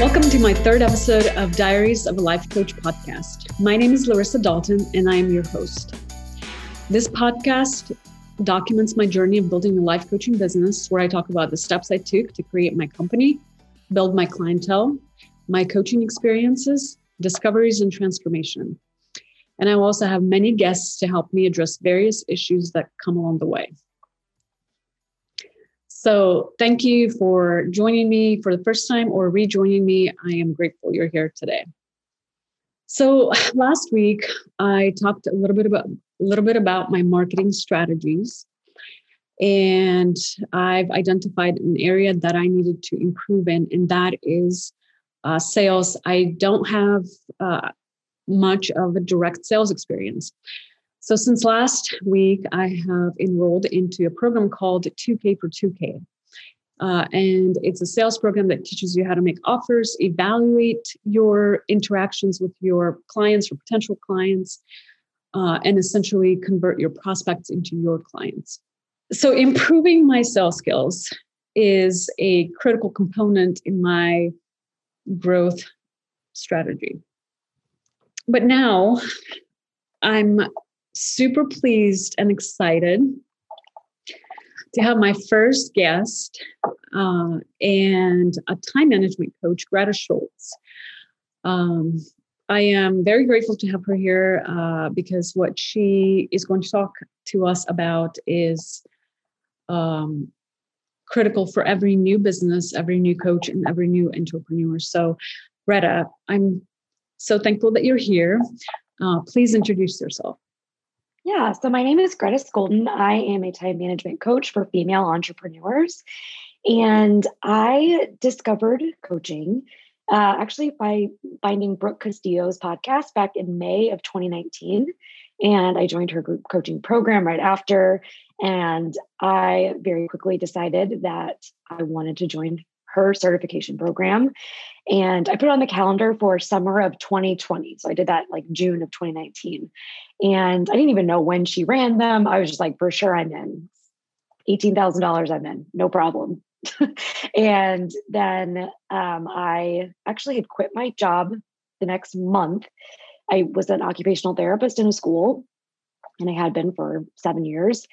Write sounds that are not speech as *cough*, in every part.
Welcome to my third episode of Diaries of a Life Coach podcast. My name is Larisa Dalton, and I am your host. This podcast documents my journey of building a life coaching business where I talk about the steps I took to create my company, build my clientele, my coaching experiences, discoveries, and transformation. And I also have many guests to help me address various issues that come along the way. So, thank you for joining me for the first time or rejoining me. I am grateful you're here today. So, last week I talked a little bit about a little bit about my marketing strategies and I've identified an area that I needed to improve in, and that is uh, sales. I don't have uh, much of a direct sales experience. So, since last week, I have enrolled into a program called 2K for 2K. Uh, and it's a sales program that teaches you how to make offers, evaluate your interactions with your clients or potential clients, uh, and essentially convert your prospects into your clients. So, improving my sales skills is a critical component in my growth strategy. But now I'm super pleased and excited to have my first guest uh, and a time management coach, Gretta Scholten. Um, I am very grateful to have her here uh, because what she is going to talk to us about is um, critical for every new business, every new coach, and every new entrepreneur. So, Gretta, I'm so thankful that you're here. Uh, please introduce yourself. Yeah, so my name is Gretta Scholten. I am a time management coach for female entrepreneurs. And I discovered coaching uh, actually by finding Brooke Castillo's podcast back in May of 2019. And I joined her group coaching program right after. And I very quickly decided that I wanted to join her certification program. And I put it on the calendar for summer of 2020. So I did that like June of 2019. And I didn't even know when she ran them. I was just like, for sure, I'm in. $18,000, I'm in, no problem. *laughs* and then um, I actually had quit my job the next month. I was an occupational therapist in a school, and I had been for seven years.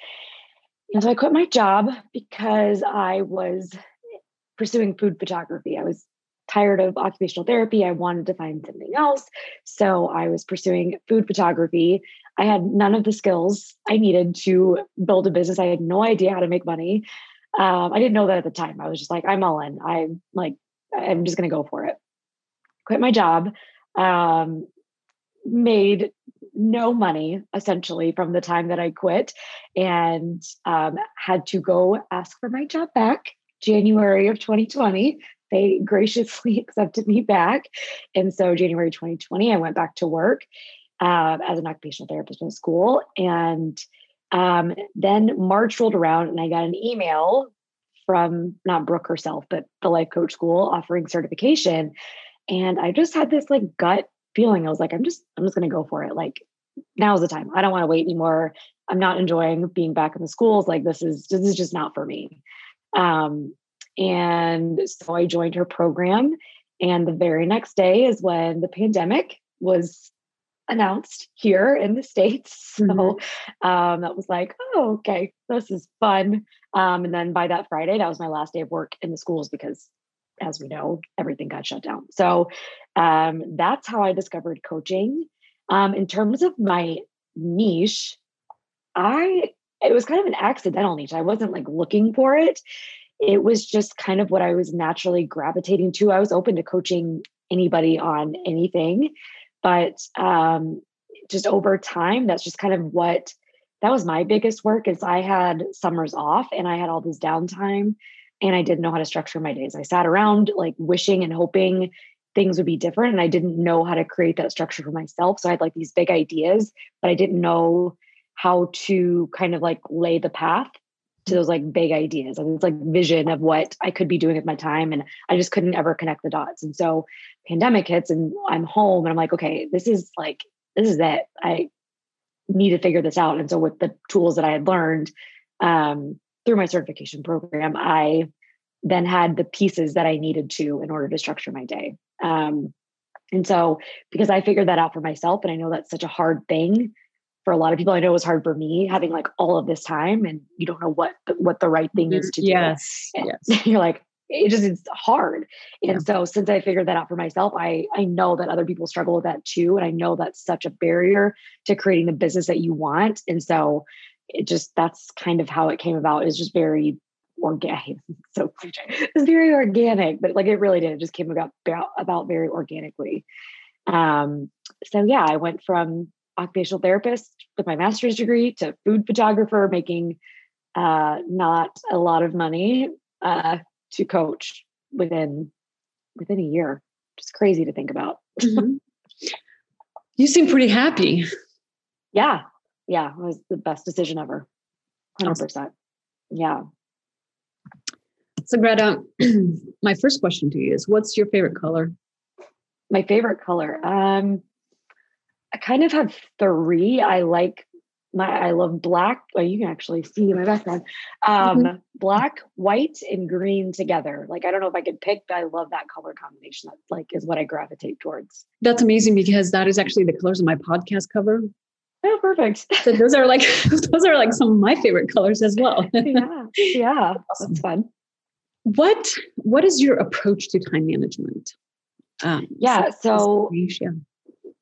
And so I quit my job because I was pursuing food photography. I was tired of occupational therapy. I wanted to find something else. So I was pursuing food photography. I had none of the skills I needed to build a business. I had no idea how to make money. Um, I didn't know that at the time. I was just like, I'm all in. I'm like, I'm just going to go for it. Quit my job. Um, made no money essentially from the time that I quit and um, had to go ask for my job back January of 2020. They graciously *laughs* accepted me back. And so, January 2020, I went back to work uh, as an occupational therapist in school. And um, then March rolled around, and I got an email from not Brooke herself, but the life coach school offering certification. And I just had this like gut feeling. I was like, I'm just, I'm just going to go for it. Like, now's the time. I don't want to wait anymore. I'm not enjoying being back in the schools. Like, this is, this is just not for me. Um, and so I joined her program. And the very next day is when the pandemic was announced here in the States. *laughs* So mm-hmm. um, that was like, oh, okay, this is fun. Um, and then by that Friday, that was my last day of work in the schools because, as we know, everything got shut down. So um, that's how I discovered coaching. Um, in terms of my niche, I it was kind of an accidental niche. I wasn't like looking for it it was just kind of what I was naturally gravitating to. I was open to coaching anybody on anything, but um, just over time, that's just kind of what that was my biggest work is I had summers off and I had all this downtime and I didn't know how to structure my days. I sat around like wishing and hoping things would be different and I didn't know how to create that structure for myself. So I had like these big ideas, but I didn't know how to kind of like lay the path to those like big ideas and it's like vision of what I could be doing with my time. And I just couldn't ever connect the dots. And so pandemic hits and I'm home and I'm like, okay, this is like, this is it. I need to figure this out. And so with the tools that I had learned um, through my certification program, I then had the pieces that I needed to in order to structure my day. Um, and so, because I figured that out for myself, and I know that's such a hard thing for a lot of people, I know it was hard for me having like all of this time, and you don't know what the, what the right thing is to do. Yes, yes. *laughs* You're like, it just is hard. And yeah. so, since I figured that out for myself, I I know that other people struggle with that too, and I know that's such a barrier to creating the business that you want. And so, it just that's kind of how it came about. Is just very organic. *laughs* so cliche. It's very organic, but like it really did. It just came about about very organically. Um, so yeah, I went from occupational therapist with my master's degree to food photographer, making uh, not a lot of money uh, to coach within within a year. Just crazy to think about. Mm-hmm. *laughs* You seem pretty happy. Yeah, yeah, it was the best decision ever. Hundred percent. Yeah. So, Gretta, *clears throat* my first question to you is what's your favorite color? My favorite color. Um, I kind of have three. I like my I love black. Well, you can actually see my background. Um, mm-hmm. black, white, and green together. Like I don't know if I could pick, but I love that color combination. That like is what I gravitate towards. That's amazing because that is actually the colors of my podcast cover. Oh, perfect. *laughs* So those are like *laughs* those are like some of my favorite colors as well. *laughs* yeah, yeah, awesome. that's fun what what is your approach to time management um, yeah so yeah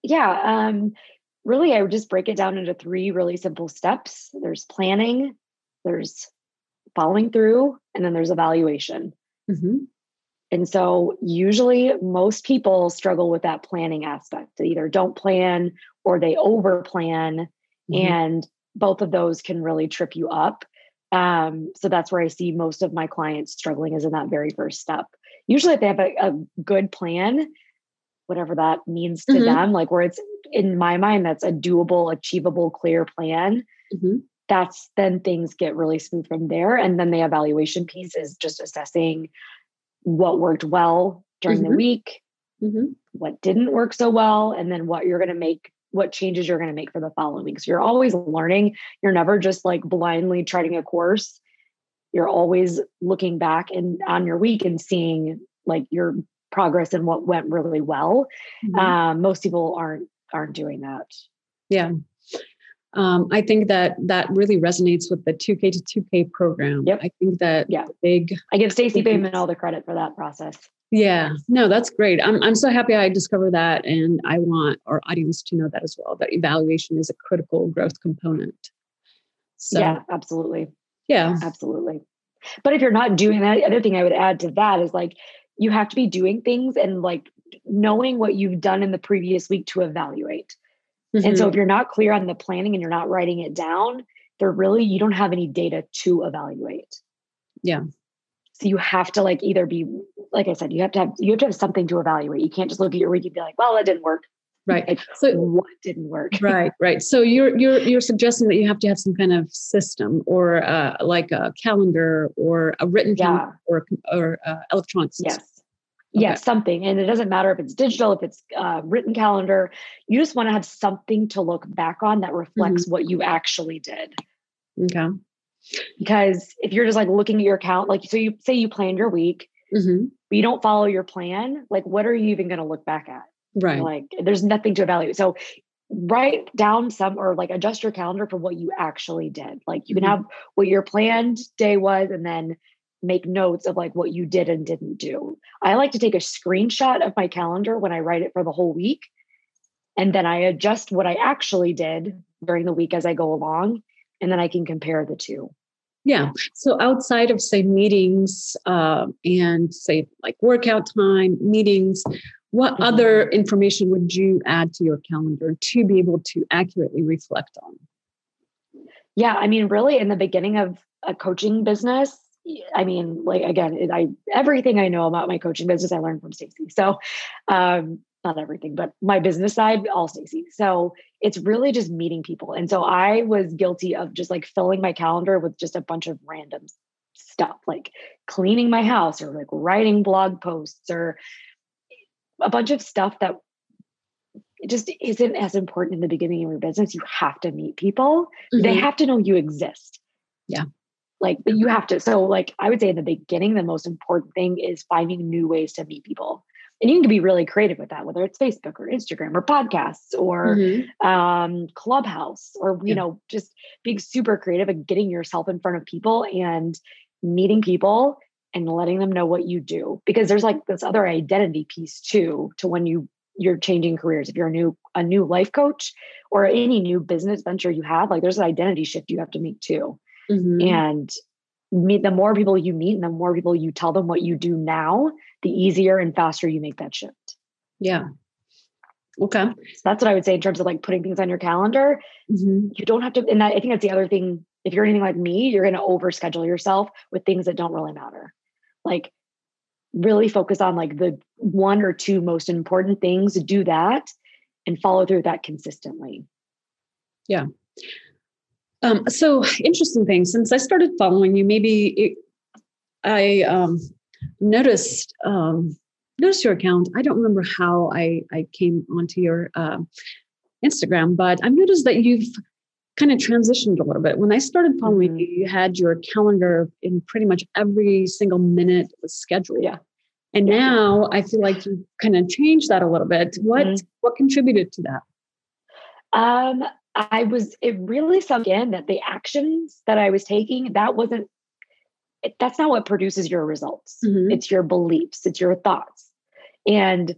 yeah um, really i would just break it down into three really simple steps there's planning there's following through and then there's evaluation mm-hmm. and so usually most people struggle with that planning aspect they either don't plan or they over plan mm-hmm. and both of those can really trip you up um, so that's where I see most of my clients struggling is in that very first step. Usually, if they have a, a good plan, whatever that means to mm-hmm. them, like where it's in my mind, that's a doable, achievable, clear plan. Mm-hmm. That's then things get really smooth from there. And then the evaluation piece is just assessing what worked well during mm-hmm. the week, mm-hmm. what didn't work so well, and then what you're going to make what changes you're going to make for the following weeks. You're always learning. You're never just like blindly charting a course. You're always looking back and on your week and seeing like your progress and what went really well. Mm-hmm. Um, most people aren't aren't doing that. Yeah. Um, I think that that really resonates with the 2K to 2K program. Yep. I think that yeah. big. I give Stacey Boehman all the credit for that process. Yeah, no, that's great. I'm I'm so happy I discovered that, and I want our audience to know that as well. That evaluation is a critical growth component. So, yeah, absolutely. Yeah, absolutely. But if you're not doing that, the other thing I would add to that is like you have to be doing things and like knowing what you've done in the previous week to evaluate. Mm-hmm. And so mm-hmm. if you're not clear on the planning and you're not writing it down, there really you don't have any data to evaluate. Yeah. So you have to like either be like I said, you have to have you have to have something to evaluate. You can't just look at your week and be like, well, that didn't work. Right. Like, so what didn't work? *laughs* Right. Right. So you're you're you're suggesting that you have to have some kind of system or uh, like a calendar or a written yeah. or or uh, electronic system. Yes. Okay. Something. And it doesn't matter if it's digital, if it's uh, written calendar. You just want to have something to look back on that reflects mm-hmm. what you actually did. Okay. Because if you're just like looking at your account, like so you say you planned your week, mm-hmm. but you don't follow your plan, like what are you even going to look back at? Right. Like there's nothing to evaluate. So write down some or like adjust your calendar for what you actually did. Like you can mm-hmm. have what your planned day was and then make notes of like what you did and didn't do. I like to take a screenshot of my calendar when I write it for the whole week. And then I adjust what I actually did during the week as I go along. And then I can compare the two. Yeah. So outside of say meetings uh, and say like workout time, meetings, what mm-hmm. other information would you add to your calendar to be able to accurately reflect on? Yeah, I mean, really, in the beginning of a coaching business, I mean, like again, I everything I know about my coaching business I learned from Stacey. So, um, not everything, but my business side, all Stacey. So it's really just meeting people. And so I was guilty of just like filling my calendar with just a bunch of random stuff, like cleaning my house or like writing blog posts or a bunch of stuff that just isn't as important in the beginning of your business. You have to meet people. Mm-hmm. They have to know you exist. Yeah. Like but you have to so like i would say in the beginning the most important thing is finding new ways to meet people and you can be really creative with that whether it's facebook or instagram or podcasts or mm-hmm. um, clubhouse or you yeah. know just being super creative and getting yourself in front of people and meeting people and letting them know what you do because there's like this other identity piece too to when you you're changing careers if you're a new a new life coach or any new business venture you have like there's an identity shift you have to make too mm-hmm. and meet the more people you meet and the more people you tell them what you do now the easier and faster you make that shift. Yeah. Okay. So that's what i would say in terms of like putting things on your calendar. Mm-hmm. you don't have to and that, i think that's the other thing if you're anything like me you're going to overschedule yourself with things that don't really matter. Like really focus on like the one or two most important things do that and follow through that consistently. Yeah um, so interesting thing since i started following you maybe it, i um, noticed um, noticed your account i don't remember how i i came onto your uh, instagram but i've noticed that you've kind of transitioned a little bit. When I started following mm-hmm. you, you had your calendar in pretty much every single minute was scheduled. Yeah. And yeah. now I feel like you kind of changed that a little bit. What mm-hmm. what contributed to that? Um, I was it really sunk in that the actions that I was taking, that wasn't that's not what produces your results. Mm-hmm. It's your beliefs, it's your thoughts. And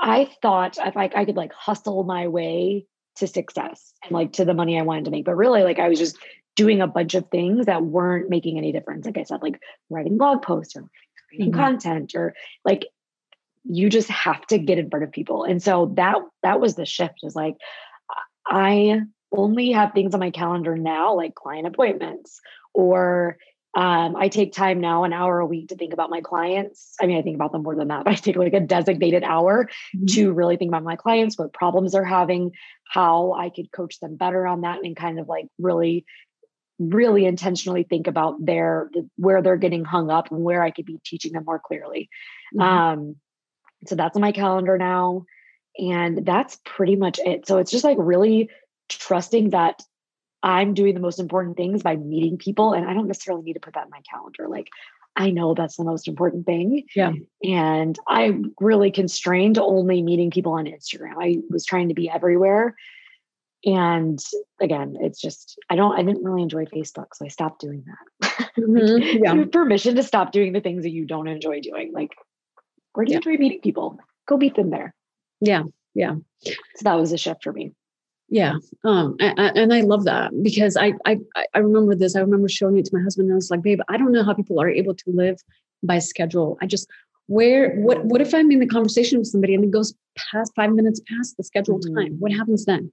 I thought if I, I could like hustle my way to success and like to the money I wanted to make. But really, like I was just doing a bunch of things that weren't making any difference. Like I said, like writing blog posts or creating mm-hmm. content or like you just have to get in front of people. And so that that was the shift is like I only have things on my calendar now, like client appointments or um, I take time now, an hour a week, to think about my clients. I mean, I think about them more than that, *laughs* but I take like a designated hour mm-hmm. to really think about my clients, what problems they're having, how I could coach them better on that, and kind of like really, really intentionally think about their where they're getting hung up and where I could be teaching them more clearly. Mm-hmm. Um, so that's on my calendar now, and that's pretty much it. So it's just like really trusting that I'm doing the most important things by meeting people. And I don't necessarily need to put that in my calendar. Like, I know that's the most important thing. Yeah. And I'm really constrained to only meeting people on Instagram. I was trying to be everywhere. And again, it's just, I don't, I didn't really enjoy Facebook. So I stopped doing that. *laughs* Mm-hmm. yeah. permission to stop doing the things that you don't enjoy doing. Like, where do you yeah. enjoy meeting people? Go meet them there. Yeah. Yeah. So that was a shift for me. Yeah. Um, and I love that because I, I, I remember this. I remember showing it to my husband and I was like, babe, I don't know how people are able to live by schedule. I just, where, what, what if I'm in the conversation with somebody and it goes past five minutes past the scheduled mm-hmm. time? What happens then?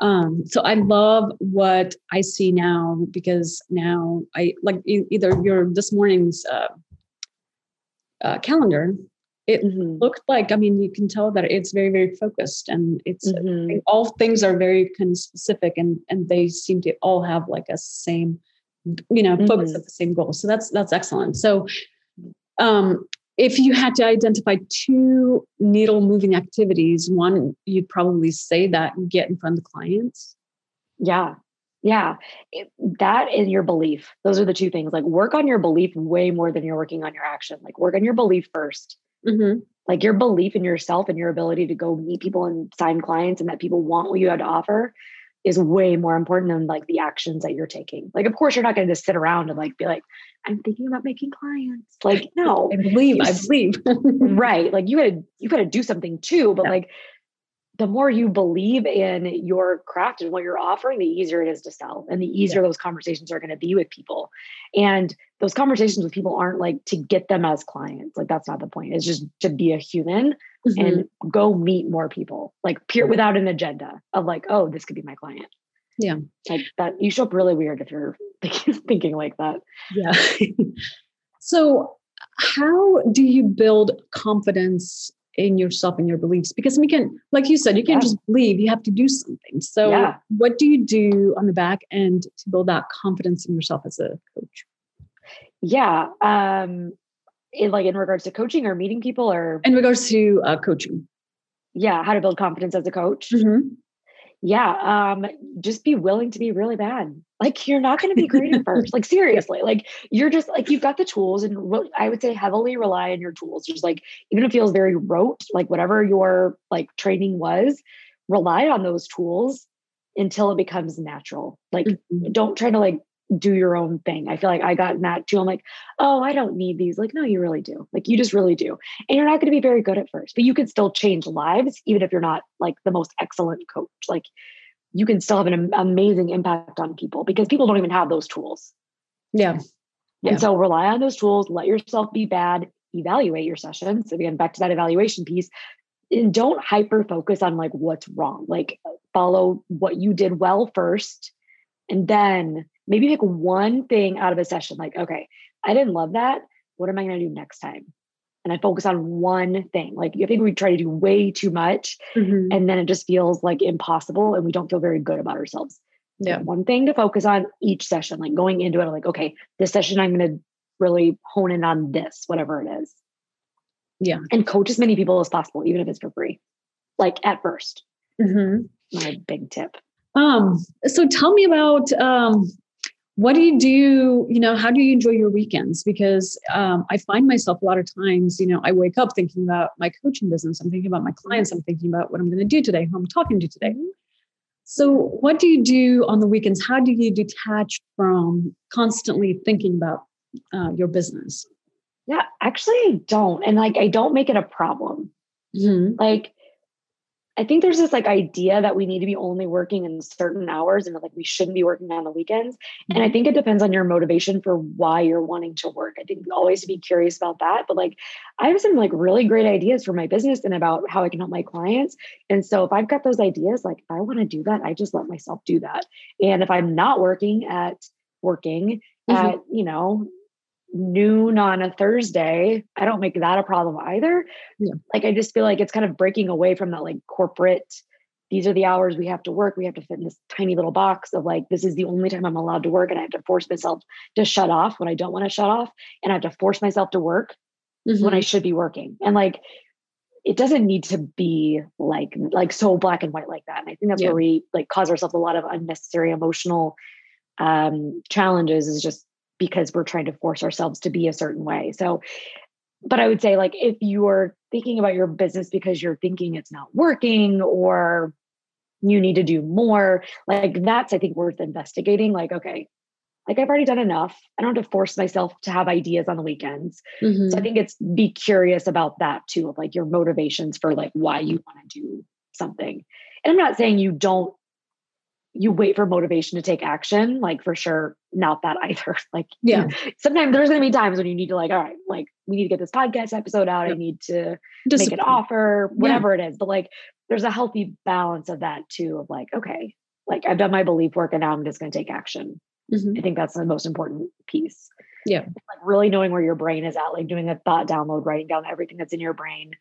Um, so I love what I see now because now I like either your this morning's uh, uh, calendar it mm-hmm. looked like i mean you can tell that it's very very focused and it's mm-hmm. all things are very kind of specific and and they seem to all have like a same you know focus mm-hmm. at the same goal. So that's that's excellent. So um if you had to identify two needle moving activities one you'd probably say that get in front of clients? Yeah. Yeah. It, that and your belief. Those are the two things. Like work on your belief way more than you're working on your action. Like work on your belief first Mm-hmm. Like your belief in yourself and your ability to go meet people and sign clients and that people want what you have to offer is way more important than like the actions that you're taking. Like, of course, you're not going to just sit around and like be like, I'm thinking about making clients. Like, *laughs* no, I believe, I believe. *laughs* right. Like you gotta, you gotta do something too. But yeah. like the more you believe in your craft and what you're offering, the easier it is to sell and the easier yeah. those conversations are going to be with people. And those conversations with people aren't like to get them as clients. Like that's not the point. It's just to be a human mm-hmm. and go meet more people, like pure without an agenda of like, oh, this could be my client. Yeah. Like that you show up really weird if you're *laughs* thinking like that. Yeah. *laughs* so how do you build confidence in yourself and your beliefs because we can like you said you can't yeah. just believe you have to do something so yeah. what do you do on the back end to build that confidence in yourself as a coach yeah um in like in regards to coaching or meeting people or in regards to uh, coaching yeah how to build confidence as a coach mm-hmm. Yeah, um, just be willing to be really bad. Like you're not going to be great at *laughs* first. Like seriously, like you're just like you've got the tools, and I would say heavily rely on your tools. Just like even if it feels very rote, like whatever your like training was, rely on those tools until it becomes natural. Like mm-hmm. don't try to like do your own thing. I feel like I got in that too. I'm like, oh, I don't need these. Like, no, you really do. Like, you just really do. And you're not going to be very good at first, but you can still change lives, even if you're not like the most excellent coach. Like, you can still have an amazing impact on people because people don't even have those tools. Yeah. yeah. And so rely on those tools, let yourself be bad, evaluate your sessions. Again, back to that evaluation piece. And don't hyper focus on like what's wrong. Like follow what you did well first and then maybe pick one thing out of a session like okay i didn't love that. What am i going to do next time? And i focus on one thing. Like i think we try to do way too much mm-hmm. and then it just feels like impossible and we don't feel very good about ourselves. Yeah. one thing to focus on each session like going into it like okay this session i'm going to really hone in on this whatever it is. Yeah. And coach as many people as possible even if it's for free. Like at 1st mm-hmm. my big tip. Um so tell me about um what do you do you know how do you enjoy your weekends? Because um, i find myself a lot of times you know i wake up thinking about my coaching business i'm thinking about my clients i'm thinking about what i'm going to do today who i'm talking to today. So what do you do on the weekends? How do you detach from constantly thinking about uh, your business? Yeah actually i don't and like i don't make it a problem. Mm-hmm. like I think there's this like idea that we need to be only working in certain hours and like we shouldn't be working on the weekends. Mm-hmm. And I mm-hmm. think it depends on your motivation for why you're wanting to work. I think always to be curious about that. But like I have some like really great ideas for my business and about how I can help my clients. And so if I've got those ideas, like I want to do that, I just let myself do that. And if I'm not working at working mm-hmm. at, you know, noon on a Thursday, I don't make that a problem either. Yeah. Like I just feel like it's kind of breaking away from that like corporate, these are the hours we have to work. We have to fit in this tiny little box of like, this is the only time I'm allowed to work. And I have to force myself to shut off when I don't want to shut off. And I have to force myself to work mm-hmm. when I should be working. And like it doesn't need to be like like so black and white like that. And I think that's yeah. where we like cause ourselves a lot of unnecessary emotional um challenges is just because we're trying to force ourselves to be a certain way. So, but I would say, like, if you're thinking about your business because you're thinking it's not working or you need to do more, like, that's, I think, worth investigating. Like, okay, like I've already done enough. I don't have to force myself to have ideas on the weekends. Mm-hmm. So I mm-hmm. think it's be curious about that too, of like your motivations for like why you want to do something. And I'm not saying you don't you wait for motivation to take action like for sure not that *laughs* either like yeah sometimes there's to be times when you need to like all right like we need to get this podcast episode out yeah. i need to Discipline. make an offer whatever yeah. it is but like there's a healthy balance of that too of like okay like i've done my belief work and now i'm just to take action mm-hmm. i think that's the most important piece yeah like really knowing where your brain is at like doing a thought download writing down everything that's in your brain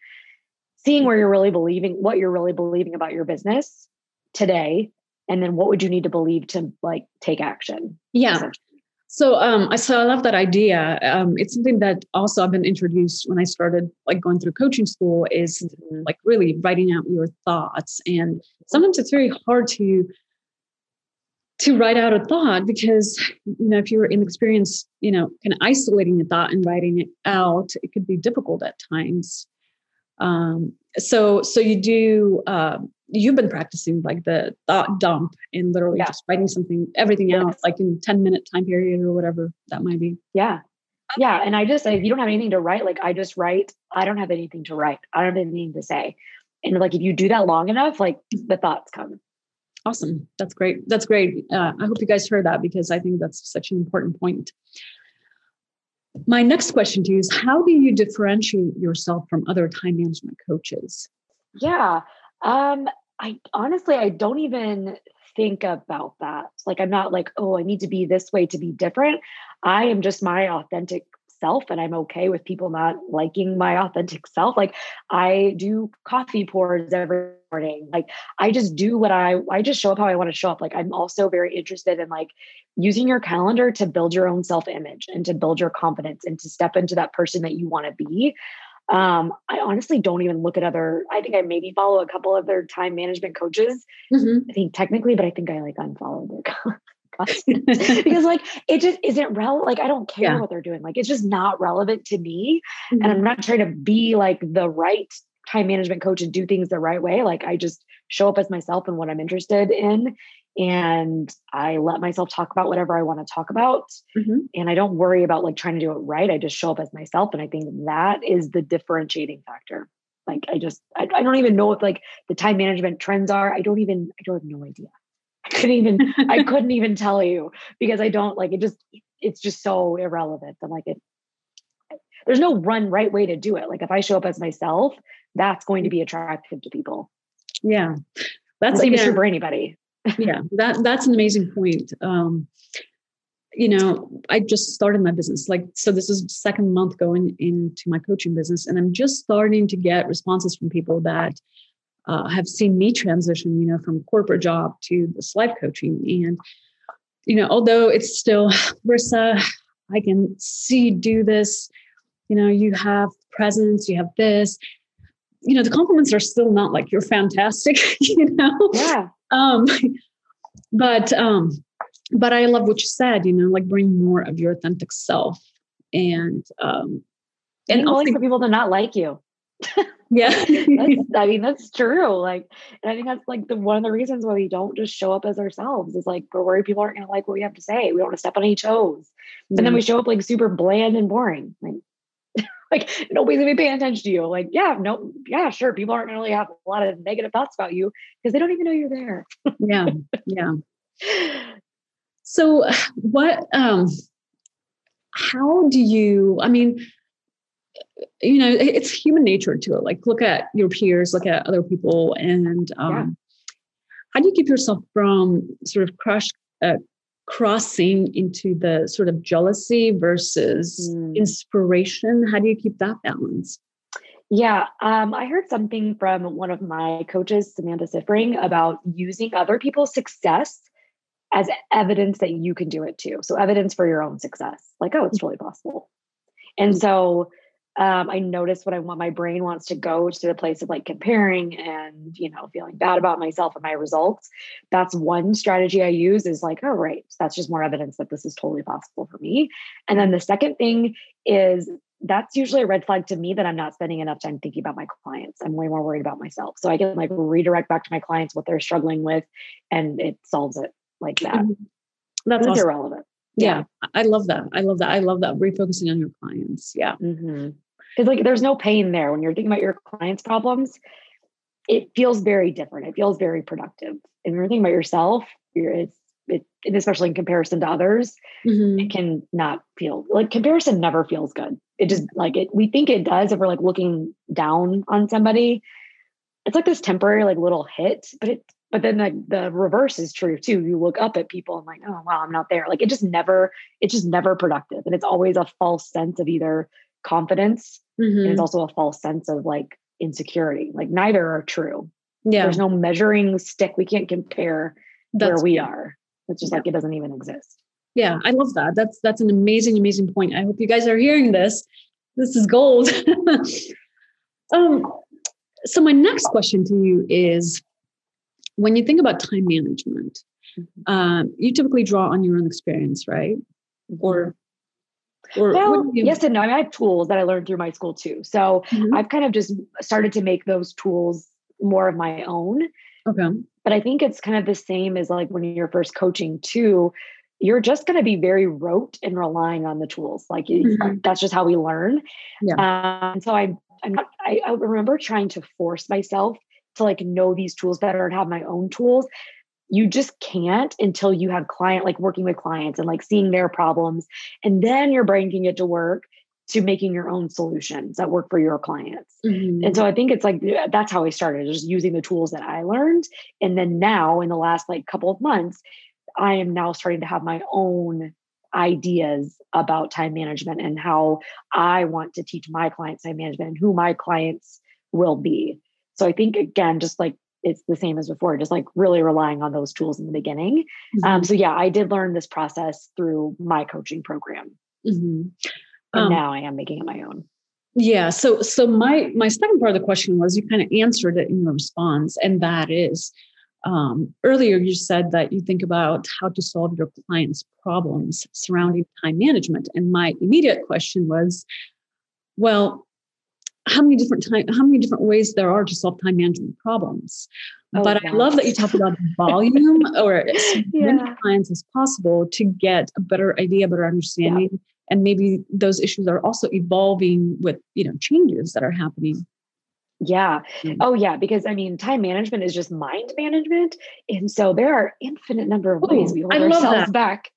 seeing where you're really believing what you're really believing about your business today and then what would you need to believe to like take action yeah. so um so i love that idea. Um it's something that also i've been introduced when i started like going through coaching school is mm-hmm. like really writing out your thoughts. And sometimes it's very hard to to write out a thought because you know if you're inexperienced you know kind of isolating a thought and writing it out it could be difficult at times. Um so so you do uh, you've been practicing like the thought dump and literally yeah. just writing something everything yes. out like in 10 minute time period or whatever that might be. Yeah. Yeah and i just if you don't have anything to write like i just write i don't have anything to write i don't have anything to say. And like if you do that long enough like the thoughts come. Awesome that's great that's great uh, i hope you guys heard that because i think that's such an important point. My next question to you is how do you differentiate yourself from other time management coaches? Yeah um, I honestly, I don't even think about that. Like, I'm not like, oh, I need to be this way to be different. I am just my authentic self and I'm okay with people not liking my authentic self. Like I do coffee pours every morning. Like I just do what I I just show up how I want to show up. Like I'm also very interested in like using your calendar to build your own self-image and to build your confidence and to step into that person that you want to be. Um, I honestly don't even look at other, I think I maybe follow a couple other time management coaches. Mm-hmm. I think technically, but I think I like unfollow their *laughs* *laughs* because like it just isn't relevant. Like I don't care yeah. what they're doing. Like it's just not relevant to me. Mm-hmm. And I'm not trying to be like the right time management coach and do things the right way. Like I just show up as myself and what I'm interested in. And I let myself talk about whatever I want to talk about. Mm-hmm. And I don't worry about like trying to do it right. I just show up as myself. And I think that is the differentiating factor. Like I just, I, I don't even know if like the time management trends are. I don't even, I don't have no idea. *laughs* I couldn't even, I *laughs* couldn't even tell you because I don't like it just, it's just so irrelevant. I'm like, it, there's no run right way to do it. Like if I show up as myself, that's going to be attractive to people. Yeah. That's even true for anybody. Yeah. That that's an amazing point. Um, you know, I just started my business. Like, so this is second month going into my coaching business, and I'm just starting to get responses from people that uh, have seen me transition, you know, from corporate job to this life coaching. And, you know, although it's still, *sighs* Marissa, I can see do this, you know, you have presence, you have this, you know, the compliments are still not like you're fantastic, *laughs* you know? Yeah. Um, *laughs* but, um, but I love what you said, you know, like bring more of your authentic self and, um, and also for people to not like you. *laughs* Yeah. *laughs* I mean, that's true. Like, and I think that's like the one of the reasons why we don't just show up as ourselves is like we're worried people aren't going to like what we have to say. We don't want to step on any toes. And then we show up like super bland and boring. Like, *laughs* like nobody's gonna be paying attention to you. Like, yeah, no, yeah, sure. People aren't gonna really have a lot of negative thoughts about you because they don't even know you're there. yeah. *laughs* Yeah. So what um how do you I mean you know it's human nature to it like look at your peers look at other people and um, yeah. how do you keep yourself from sort of crush uh, crossing into the sort of jealousy versus mm. inspiration. How do you keep that balance? Yeah um, i heard something from one of my coaches samantha siffring about using other people's success as evidence that you can do it too. So evidence for your own success like oh it's really possible. And so um, I notice what I want. My brain wants to go to the place of like comparing and you know feeling bad about myself and my results. That's one strategy I use. Is like, oh right, that's just more evidence that this is totally possible for me. And then the second thing is that's usually a red flag to me that I'm not spending enough time thinking about my clients. I'm way more worried about myself. So I can like redirect back to my clients what they're struggling with, and it solves it like that. Mm-hmm. That's awesome. irrelevant yeah. I love that. I love that. I love that refocusing on your clients. Yeah. Because like there's no pain there when you're thinking about your clients' problems. It feels very different. It feels very productive. And when you're thinking about yourself, you're it's it, and especially in comparison to others, mm-hmm. it can not feel like comparison never feels good. It just like it we think it does if we're like looking down on somebody. It's like this temporary like little hit, but it but then the, the reverse is true too you look up at people and like oh wow i'm not there like it just never it's just never productive and it's always a false sense of either confidence mm-hmm. and it's mm-hmm. also a false sense of like insecurity like neither are true yeah there's no measuring stick we can't compare that's where we are it's just yeah. like it doesn't even exist yeah i love that that's that's an amazing amazing point i hope you guys are hearing this this is gold *laughs* um so my next question to you is when you think about time management, mm-hmm. um, you typically draw on your own experience, right? Or, or well, you... yes and no. I, mean, I have tools that I learned through my school too. So mm-hmm. I've kind of just started to make those tools more of my own. Okay. But I think it's kind of the same as like when you're first coaching too. You're just going to be very rote and relying on the tools. Like mm-hmm. that's just how we learn. Yeah. Um, so I, I'm not, I, I remember trying to force myself to like know these tools better and have my own tools you just can't until you have client like working with clients and like seeing their problems and then your brain can get to work to making your own solutions that work for your clients mm-hmm. and so i think it's like that's how i started just using the tools that i learned and then now in the last like couple of months i am now starting to have my own ideas about time management and how i want to teach my clients time management and who my clients will be so I think again, just like it's the same as before, just like really relying on those tools in the beginning. Mm-hmm. Um, so yeah, I did learn this process through my coaching program. Mm-hmm. And um, now I am making it my own. Yeah. So so my my second part of the question was you kind of answered it in your response, and that is um, earlier you said that you think about how to solve your clients' problems surrounding time management. And my immediate question was, well, how many different time how many different ways there are to solve time management problems oh, but i love that you talk about *laughs* volume or as yeah. many clients as possible to get a better idea better understanding yeah. and maybe those issues are also evolving with you know changes that are happening yeah. Oh, yeah. Because I mean, time management is just mind management. And so there are infinite number of ways we hold ourselves that. back.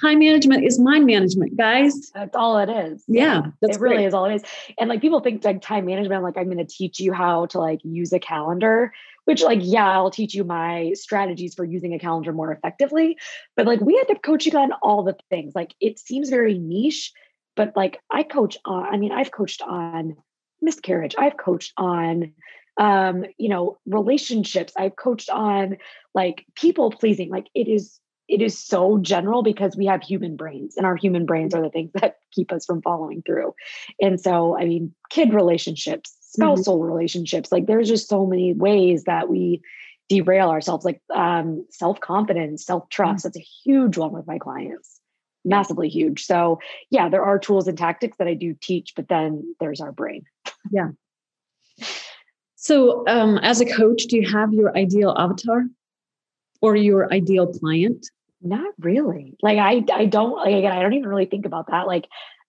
Time management is mind management, guys. That's all it is. Yeah. it really great. is all it is. And like people think like time management, like I'm going to teach you how to like use a calendar, which like, yeah, I'll teach you my strategies for using a calendar more effectively. But like we end up coaching on all the things. Like it seems very niche, but like I coach on, I mean, I've coached on miscarriage. I've coached on um, you know, relationships. I've coached on like people pleasing. Like it is it is so general because we have human brains and our human brains are the things that *laughs* keep us from following through. And so, I mean, kid relationships, spousal mm-hmm. relationships, like there's just so many ways that we derail ourselves, like um, self confidence, self trust. Mm-hmm. That's a huge one with my clients, massively huge. So, yeah, there are tools and tactics that I do teach, but then there's our brain. Yeah. So, um, as a coach, do you have your ideal avatar or your ideal client? Not really. Like I, I don't. Like again, I don't even really think about that. Like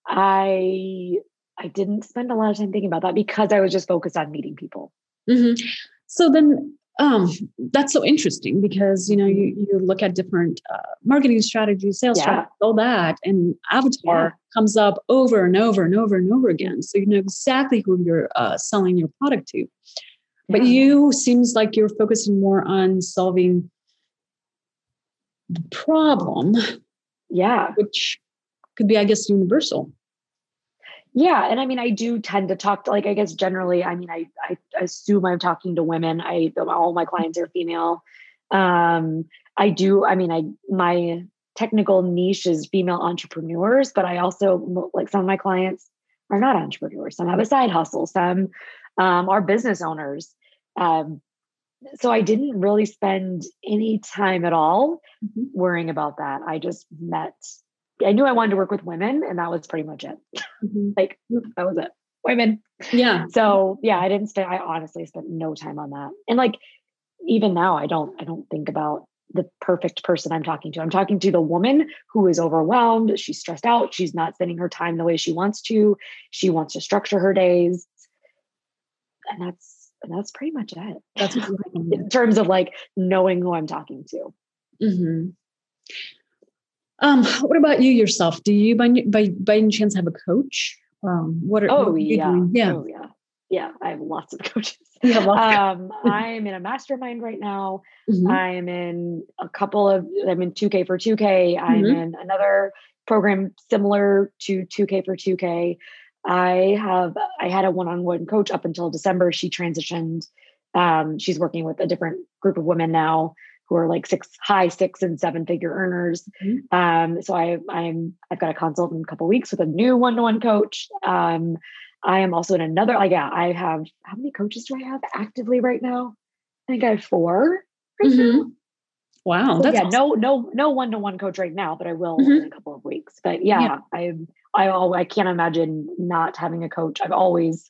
I, I didn't spend a lot of time thinking about that because I was just focused on meeting people. Mm-hmm. So then, um, that's so interesting because you know you you look at different uh, marketing strategies, sales yeah. strategies, all that, and avatar yeah. comes up over and over and over and over again. So you know exactly who you're uh, selling your product to. But you seems like you're focusing more on solving the problem. Yeah, which could be, I guess, universal. Yeah, and I mean, I do tend to talk to like I guess generally. I mean, I I assume I'm talking to women. I all my clients are female. Um, I do. I mean, I my technical niche is female entrepreneurs, but I also like some of my clients are not entrepreneurs. Some have a side hustle. Some um, are business owners. Um, so I didn't really spend any time at all mm-hmm. worrying about that. I just met I knew I wanted to work with women, and that was pretty much it. Mm-hmm. like that was it. Women. Yeah. So yeah, I didn't spend. I honestly spent no time on that. And like even now, I don't. I don't think about the perfect person I'm talking to. I'm talking to the woman who is overwhelmed. She's stressed out. She's not spending her time the way she wants to. She wants to structure her days, and that's and that's pretty much it. That's in *laughs* terms of like knowing who I'm talking to. Mm-hmm. Um, what about you yourself? Do you by by by any chance have a coach? Um, what are oh what are yeah doing? yeah oh yeah yeah I *laughs* have lots of coaches. um, I'm in a mastermind right now. Mm-hmm. I'm in a couple of I'm in 2K for 2K. I'm mm-hmm. in another program similar to 2K for 2K. I have I had a one-on-one coach up until December. She transitioned. Um, she's working with a different group of women now who are like six high six and seven figure earners. Mm-hmm. Um, so I, I'm I've got a consult in a couple weeks with a new one to one coach. Um, I am also in another. Like yeah, I have how many coaches do I have actively right now? I think I have four. Mm-hmm. Wow, so, yeah, awesome. no, no, no one to one coach right now, but I will mm-hmm. in a couple of weeks. But yeah, yeah. I, I, I can't imagine not having a coach. I've always,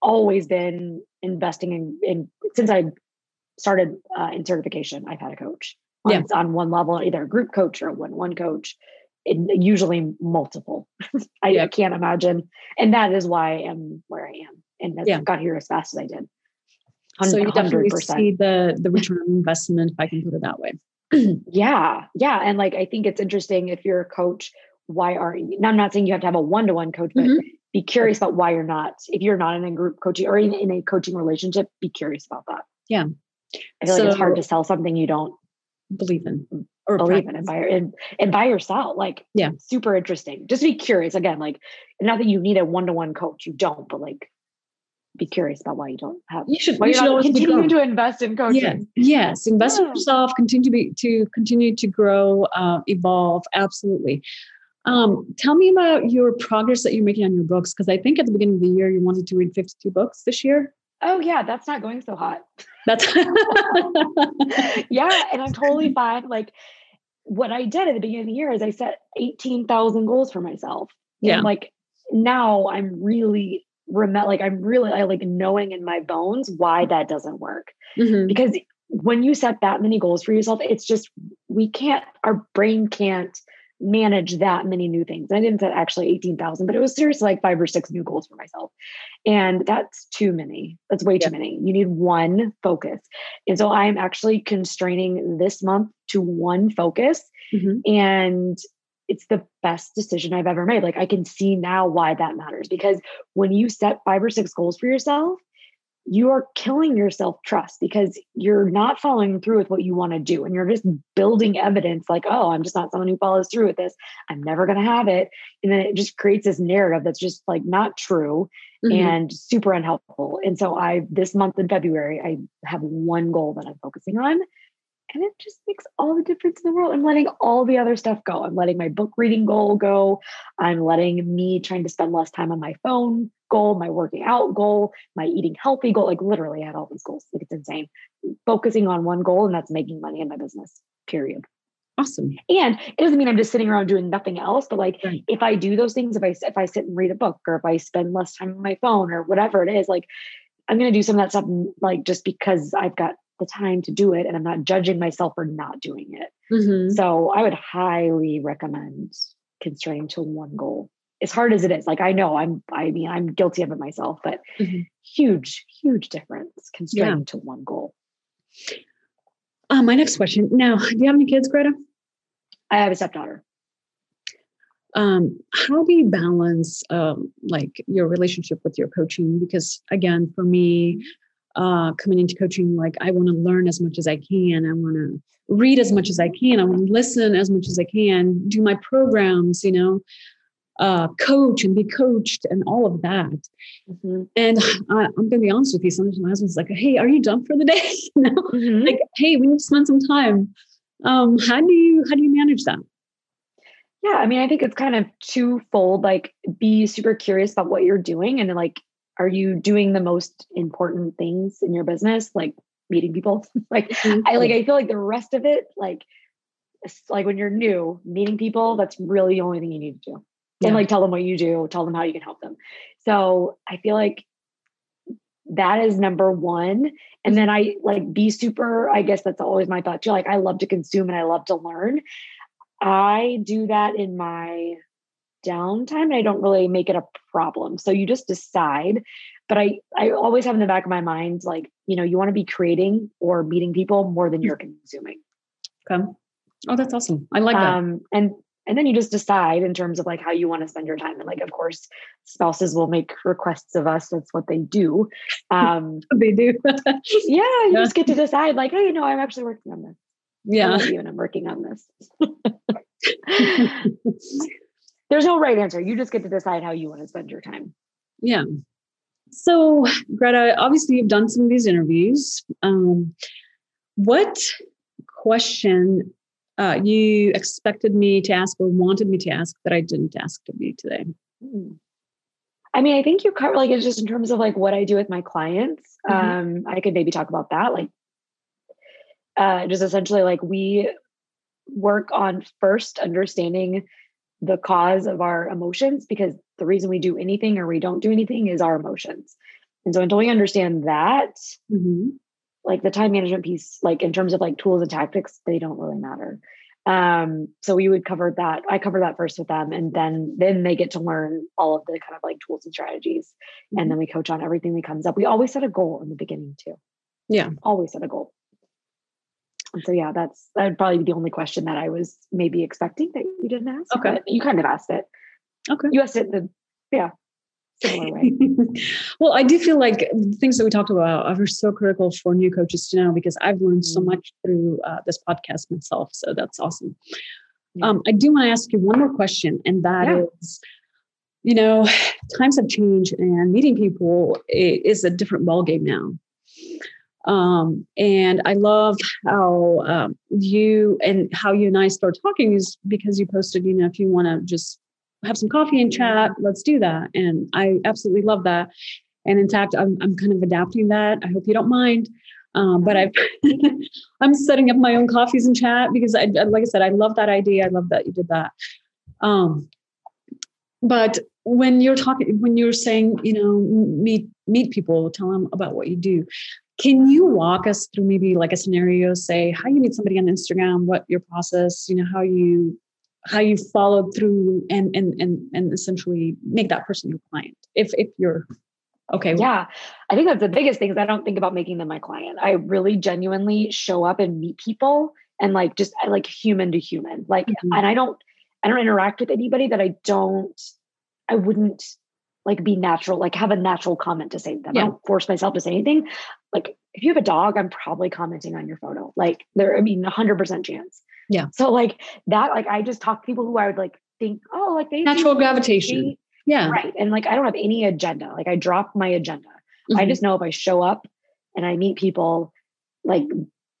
always been investing in, in since I started uh, in certification, I've had a coach on, yeah. on one level, either a group coach or a one-one coach. It, usually multiple. *laughs* I, yeah. I, can't imagine, and that is why I am where I am, and yeah. got here as fast as I did. So you definitely see the the return on investment, if I can put it that way. *clears throat* yeah, yeah, and like I think it's interesting if you're a coach. Why are you? Now, I'm not saying you have to have a one to one coach, but mm-hmm. be curious about why you're not. If you're not in a group coaching or in, in a coaching relationship, be curious about that. Yeah, I feel so, like it's hard to sell something you don't believe in or believe in and by, and, and by yourself. Like, yeah, super interesting. Just be curious again. Like, not that you need a one to one coach, you don't, but like, be curious about why you don't have. You should. Why you should continue to invest in coaching. Yes, yes. invest yeah. in yourself. Continue to be to continue to grow, uh, evolve. Absolutely. Um, tell me about your progress that you're making on your books because I think at the beginning of the year you wanted to read 52 books this year. Oh yeah, that's not going so hot. That's *laughs* yeah, and I'm totally fine. Like what I did at the beginning of the year is I set 18,000 goals for myself. Yeah. And like now I'm really remember like I'm really I like knowing in my bones why that doesn't work. Mhm. Because when you set that many goals for yourself, it's just we can't our brain can't manage that many new things. I didn't set actually 18,000, but it was seriously like five or six new goals for myself. And that's too many. That's way too many. You need one focus. And so I'm actually constraining this month to one focus. Mhm. And it's the best decision I've ever made. Like I can see now why that matters because when you set five or six goals for yourself, you are killing your self trust because you're not following through with what you want to do. And you're just building evidence like, oh, I'm just not someone who follows through with this. I'm never going to have it. And then it just creates this narrative that's just like not true Mhm. and super unhelpful. And so I, this month in February, I have one goal that I'm focusing on. And it just makes all the difference in the world. I'm letting all the other stuff go. I'm letting my book reading goal go. I'm letting me trying to spend less time on my phone goal, my working out goal, my eating healthy goal. Like literally, I had all these goals. Like it's insane. Focusing on one goal, and that's making money in my business, period. awesome. And it doesn't mean I'm just sitting around doing nothing else, but like Right. if I do those things, if I if I sit and read a book or if I spend less time on my phone or whatever it is, like I'm gonna do some of that stuff like just because I've got the time to do it and I'm not judging myself for not doing it. Mhm. So I would highly recommend constraining to one goal. As hard as it is, like I know I'm I mean I'm guilty of it myself, but Mhm. huge, huge difference constraining to one goal. Uh, my next question. Now, *laughs* do you have any kids, Gretta? I have a stepdaughter. um, how do you balance um, like your relationship with your coaching because again for me uh, coming into coaching like i want to learn as much as i can. I want to read as much as i can. I want to listen as much as i can. Do my programs you know uh, coach and be coached and all of that. Mhm. and I, i'm going to be honest with you sometimes my husband's like hey are you done for the *laughs* day? *laughs* You know? Mhm. like hey we need to spend some time. Um, how do you how do you manage that? Yeah, I mean, I think it's kind of twofold. Like, be super curious about what you're doing, and like, are you doing the most important things in your business, like meeting people? *laughs* like, I like, I mm-hmm. feel like the rest of it, like, like when you're new, meeting people, that's really the only thing you need to do. Yeah. And like, tell them what you do, tell them how you can help them. So I feel like that is number one. And then I like be super, I guess that's always my thought too. Like, I love to consume and I love to learn. I do that in my downtime and I don't really make it a problem. So you just decide. But I I always have in the back of my mind, like, you know, you want to be creating or meeting people more than you're consuming. okay oh that's awesome i like that Um and and then you just decide in terms of like how you want to spend your time. And like of course spouses will make requests of us. That's what they do. Um *laughs* they do *laughs* yeah, you Yeah. just get to *laughs* decide, like, hey, no, I'm actually working on this. Yeah and I'm working on this. There's no right answer. You just get to decide how you want to spend your time. Yeah. So, Gretta, obviously you've done some of these interviews. Um, what question uh, you expected me to ask or wanted me to ask that I didn't ask of you today? Hmm. I mean, I think you cover like it's just in terms of like what I do with my clients. Mhm. Um, I could maybe talk about that. Like uh just essentially like we work on first understanding the cause of our emotions because the reason we do anything or we don't do anything is our emotions. And so until we understand that, Mhm. like the time management piece, like in terms of like tools and tactics, they don't really matter. Um, so we would cover that. I cover that first with them, and then then they get to learn all of the kind of like tools and strategies, and then we coach on everything that comes up. We always set a goal in the beginning too. Yeah. always set a goal. So yeah, that's that would probably be the only question that I was maybe expecting that you didn't ask. Okay. you kind of asked it. Okay. You asked it the yeah similar way. *laughs* well, I do feel like the things that we talked about are so critical for new coaches to know because I've learned so Mm. much through uh, this podcast myself. So that's awesome. Yeah. Um, I do want to ask you one more question, and that is, Yeah. you know, *sighs* times have changed, and meeting people is a different ballgame now. Um, and I love how um, you and how you and I start talking is because you posted, you know, if you want to just have some coffee and chat. Let's do that. And I absolutely love that. And in fact, I'm, I'm kind of adapting that. I hope you don't mind. Um, but I've, *laughs* I'm setting up my own coffees and chat because I, like I said, I love that idea. I love that you did that. Um, but when you're talking, when you're saying, you know, meet, meet people, tell them about what you do. Can you walk us through maybe like a scenario, say how you meet somebody on Instagram, what your process, you know, how you how you followed through and and and and essentially make that person your client if if you're okay yeah. I think that's the biggest thing is i don't think about making them my client. I really genuinely show up and meet people and like just like human to human. Like mm-hmm. and i don't i don't interact with anybody that i don't i wouldn't like be natural like have a natural comment to say to them yeah. i don't force myself to say anything like if you have a dog i'm probably commenting on your photo like there i mean 100% chance yeah. So like that, like I just talk to people who I would like think, oh, like they natural gravitation. yeah. Right. And like I don't have any agenda. Like I drop my agenda. Mm-hmm. I just know if I show up and I meet people, like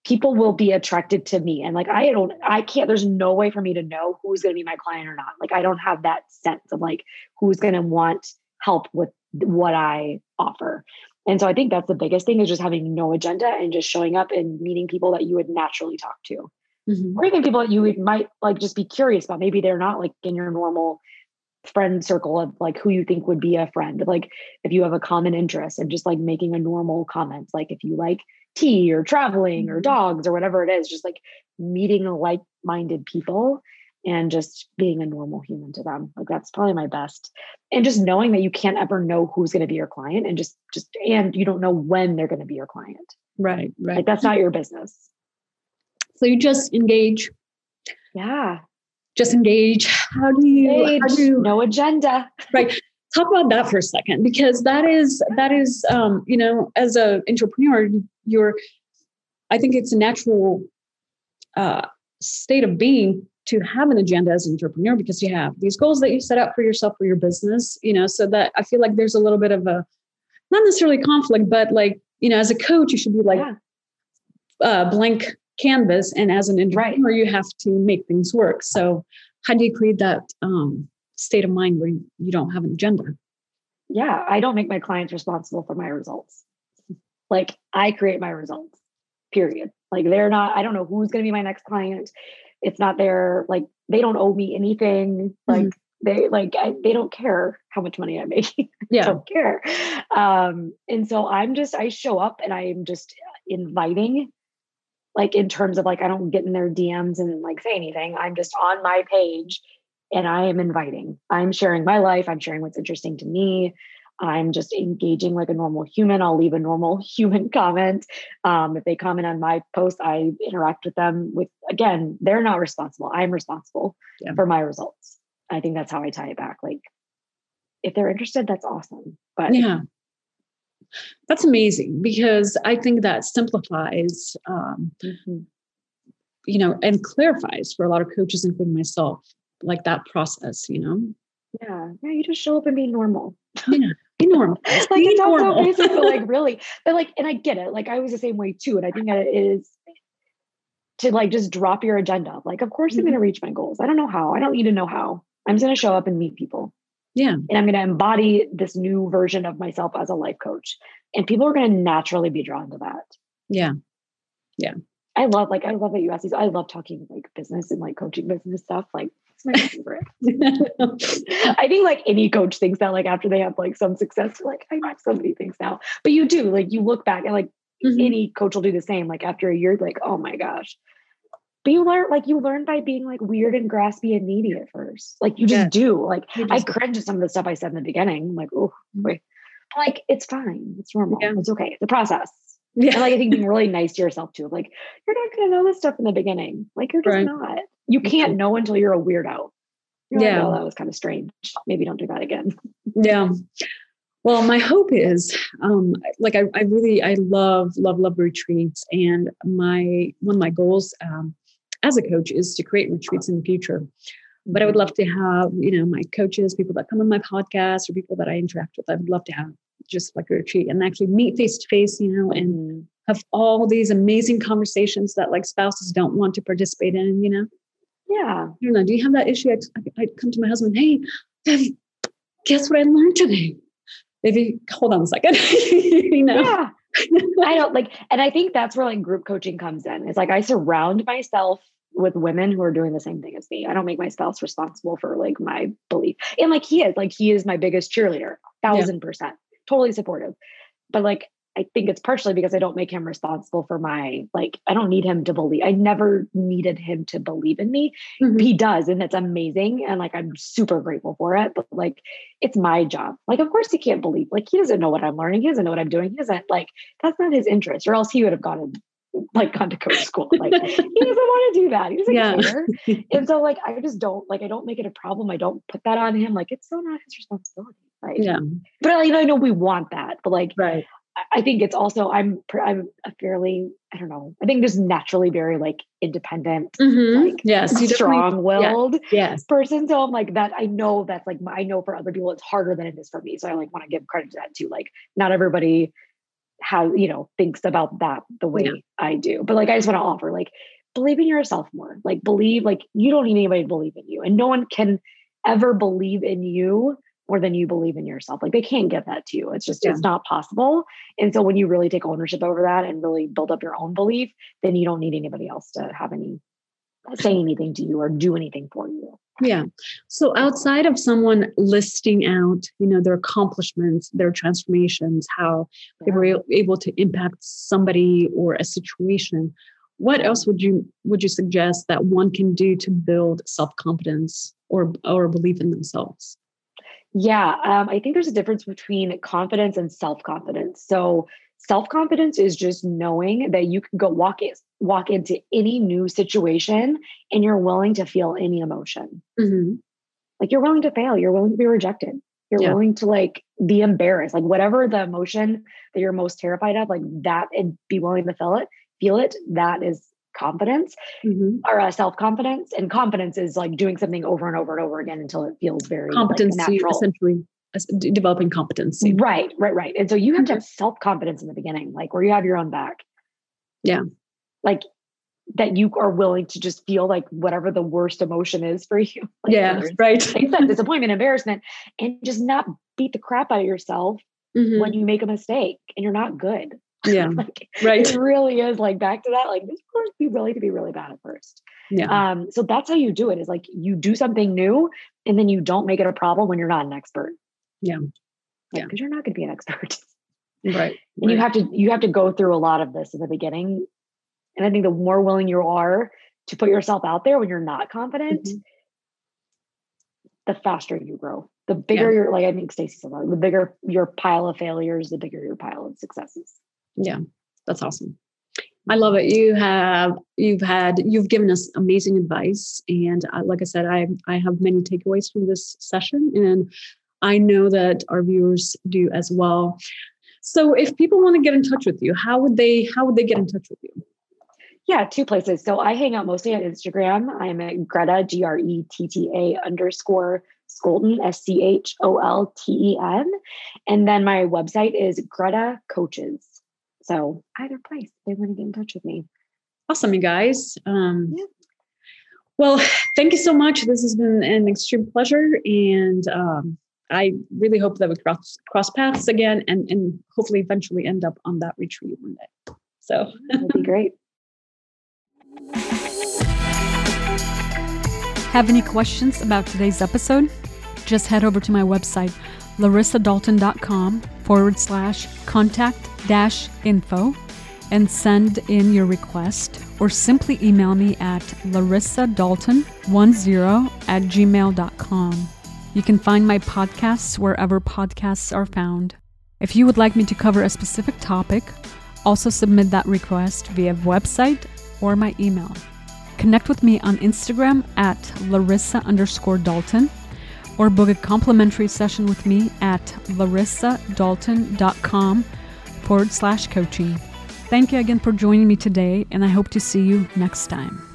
people will be attracted to me. And like I don't, I can't, there's no way for me to know who's gonna be my client or not. Like I don't have that sense of like who's gonna want help with what I offer. And so I think that's the biggest thing is just having no agenda and just showing up and meeting people that you would naturally talk to mm-hmm. or even people that you might like just be curious about. Maybe they're not like in your normal friend circle of like who you think would be a friend. Like if you have a common interest and just like making a normal comment, like if you like tea or traveling or mm-hmm. dogs or whatever it is, just like meeting like-minded people and just being a normal human to them. Like that's probably my best. And just knowing that you can't ever know who's going to be your client and just just and you don't know when they're going to be your client. Right, right. Like that's not your business. So you just engage. Yeah. Just engage. How do you, how do you no agenda? Right. Talk about that for a second, because that is that is um, you know, as an entrepreneur, you're I think it's a natural uh, state of being to have an agenda as an entrepreneur because you have these goals that you set out for yourself for your business, you know, so that I feel like there's a little bit of a not necessarily conflict, but like, you know, as a coach, you should be like yeah. uh, blank canvas. And as an entrepreneur right. you have to make things work. So how do you create that um, state of mind where you, you don't have an agenda? Yeah i don't make my clients responsible for my results. Like i create my results period. Like they're not i don't know who's going to be my next client it's not their like they don't owe me anything like mm-hmm. they like I, they don't care how much money i make *laughs* yeah don't care um and so i'm just i show up and i'm just inviting like in terms of like I don't get in their DMs and like say anything. I'm just on my page and I am inviting. I'm sharing my life. I'm sharing what's interesting to me. I'm just engaging like a normal human. I'll leave a normal *laughs* human comment. Um, if they comment on my post, I interact with them with again, they're not responsible. I'm responsible yeah. for my results. I think that's how I tie it back. Like if they're interested, that's awesome. But yeah, that's amazing because I think that simplifies, um, mm-hmm. you know, and clarifies for a lot of coaches, including myself, like that process, you know? Yeah. Yeah. You just show up and be normal. Yeah. Be normal. *laughs* like be it sounds so basic, but like *laughs* really, but like, and I get it. Like I was the same way too. And I think that it is to like just drop your agenda. Like, of course mm-hmm. I'm going to reach my goals. I don't know how. I don't need to know how. I'm just going to show up and meet people. Yeah. And I'm going to embody this new version of myself as a life coach. And people are going to naturally be drawn to that. Yeah. Yeah. I love, like, I love that you ask these. I love talking like business and like coaching business stuff. Like, my favorite. *laughs* I think like any coach thinks that like after they have like some success, like I know somebody thinks now, but you do like you look back and like mm-hmm. any coach will do the same. Like after a year, like, oh my gosh, but you learn like you learn by being like weird and graspy and needy at first. Like you just yeah. do. Like I cringe at some of the stuff I said in the beginning. I'm like, oh wait. Like it's fine. It's normal. Yeah. It's okay. It's a process. Yeah. And like I think being *laughs* really nice to yourself too. Like you're not gonna know this stuff in the beginning. Like you're just right. not. You can't know until you're a weirdo. You're yeah. Like, oh, that was kind of strange. Maybe don't do that again. Yeah. Well, my hope is, um, like I, I really, I love, love, love retreats, and my one of my goals um, as a coach is to create retreats in the future. But I would love to have, you know, my coaches, people that come on my podcast or people that I interact with, I would love to have just like a retreat and actually meet face to face, you know, and mm-hmm. have all these amazing conversations that like spouses don't want to participate in, you know. Yeah. I know. Do you have that issue? I'd, I'd come to my husband, hey, guess what I learned today? Maybe hold on a second. *laughs* you know? Yeah. *laughs* I don't like, and I think that's where like group coaching comes in. It's like I surround myself with women who are doing the same thing as me. I don't make my spouse responsible for like my belief. And like he is, like he is my biggest cheerleader, thousand yeah. percent, totally supportive. But like I think it's partially because I don't make him responsible for my like I don't need him to believe. I never needed him to believe in me. Mm-hmm. He does and it's amazing and like I'm super grateful for it, but like it's my job. Like of course he can't believe. Like he doesn't know what I'm learning. He doesn't know what I'm doing. He doesn't like that's not his interest or else he would have gone and like gone to coach school. Like he doesn't *laughs* want to do that. He doesn't yeah. care. *laughs* And so like I just don't like I don't make it a problem. I don't put that on him. Like it's so not his responsibility. Right. Yeah. But like, I know we want that. But like right. I think it's also I'm I'm a fairly I don't know I think just naturally very like independent mm-hmm. like yes strong willed yeah. yes. person. So I'm like that I know that's like I know for other people it's harder than it is for me. So I like want to give credit to that too. Like not everybody has you know thinks about that the way yeah. I do. But like I just want to offer like believe in yourself more. Like believe like you don't need anybody to believe in you. And no one can ever believe in you more than you believe in yourself. Like they can't give that to you. It's just, yeah. it's not possible. And so when you really take ownership over that and really build up your own belief, then you don't need anybody else to have any say anything to you or do anything for you. Yeah. So outside of someone listing out, you know, their accomplishments, their transformations, how yeah. they were able to impact somebody or a situation, what else would you would you suggest that one can do to build self-confidence or or belief in themselves? Yeah, um, I think there's a difference between confidence and self confidence. So, self confidence is just knowing that you can go walk it, walk into any new situation and you're willing to feel any emotion. Mm-hmm. Like you're willing to fail, you're willing to be rejected, you're yeah. willing to like be embarrassed, like whatever the emotion that you're most terrified of, like that, and be willing to feel it. Feel it. That is confidence mm-hmm. or uh, self confidence. And confidence is like doing something over and over and over again until it feels very competency, like, natural. essentially developing competency. Right, right, right. And so you have mm-hmm. to have self confidence in the beginning, like where you have your own back. Yeah. Like that you are willing to just feel like whatever the worst emotion is for *laughs* you. Like yeah, right. Disappointment, embarrassment, and just not beat the crap out of yourself mm-hmm. when you make a mistake and you're not good. Yeah. *laughs* like, right. It really is like back to that. Like this course be really to be really bad at first. Yeah. Um, so that's how you do it is like you do something new and then you don't make it a problem when you're not an expert. Yeah. Like, yeah. Because you're not gonna be an expert. *laughs* right. And you have to you have to go through a lot of this in the beginning. And I think the more willing you are to put yourself out there when you're not confident, mm-hmm. the faster you grow. The bigger yeah. your like I think Stacey said, the bigger your pile of failures, the bigger your pile of successes. Yeah, that's awesome. I love it. You have you've had you've given us amazing advice, and like I said, I I have many takeaways from this session, and I know that our viewers do as well. So, if people want to get in touch with you, how would they how would they get in touch with you? Yeah, two places. So I hang out mostly on Instagram. I'm at Gretta G R E T T A underscore Scholten S C H O L T E N, and then my website is Gretta Coaches so either place, they want to get in touch with me. Awesome, you guys. Um, yeah. Well, *sighs* thank you so much. This has been an extreme pleasure, and um, I really hope that we cross cross paths again, and and hopefully eventually end up on that retreat one day. So that'd be great. *laughs* Have any questions about today's episode? Just head over to my website, larisadalton.com forward slash contact dash info and send in your request or simply email me at larisadalton10 at gmail.com. You can find my podcasts wherever podcasts are found. If you would like me to cover a specific topic, also submit that request via website or my email. Connect with me on Instagram at Larisa underscore Dalton or book a complimentary session with me at larisadalton.com forward slash coaching. Thank you again for joining me today, and I hope to see you next time.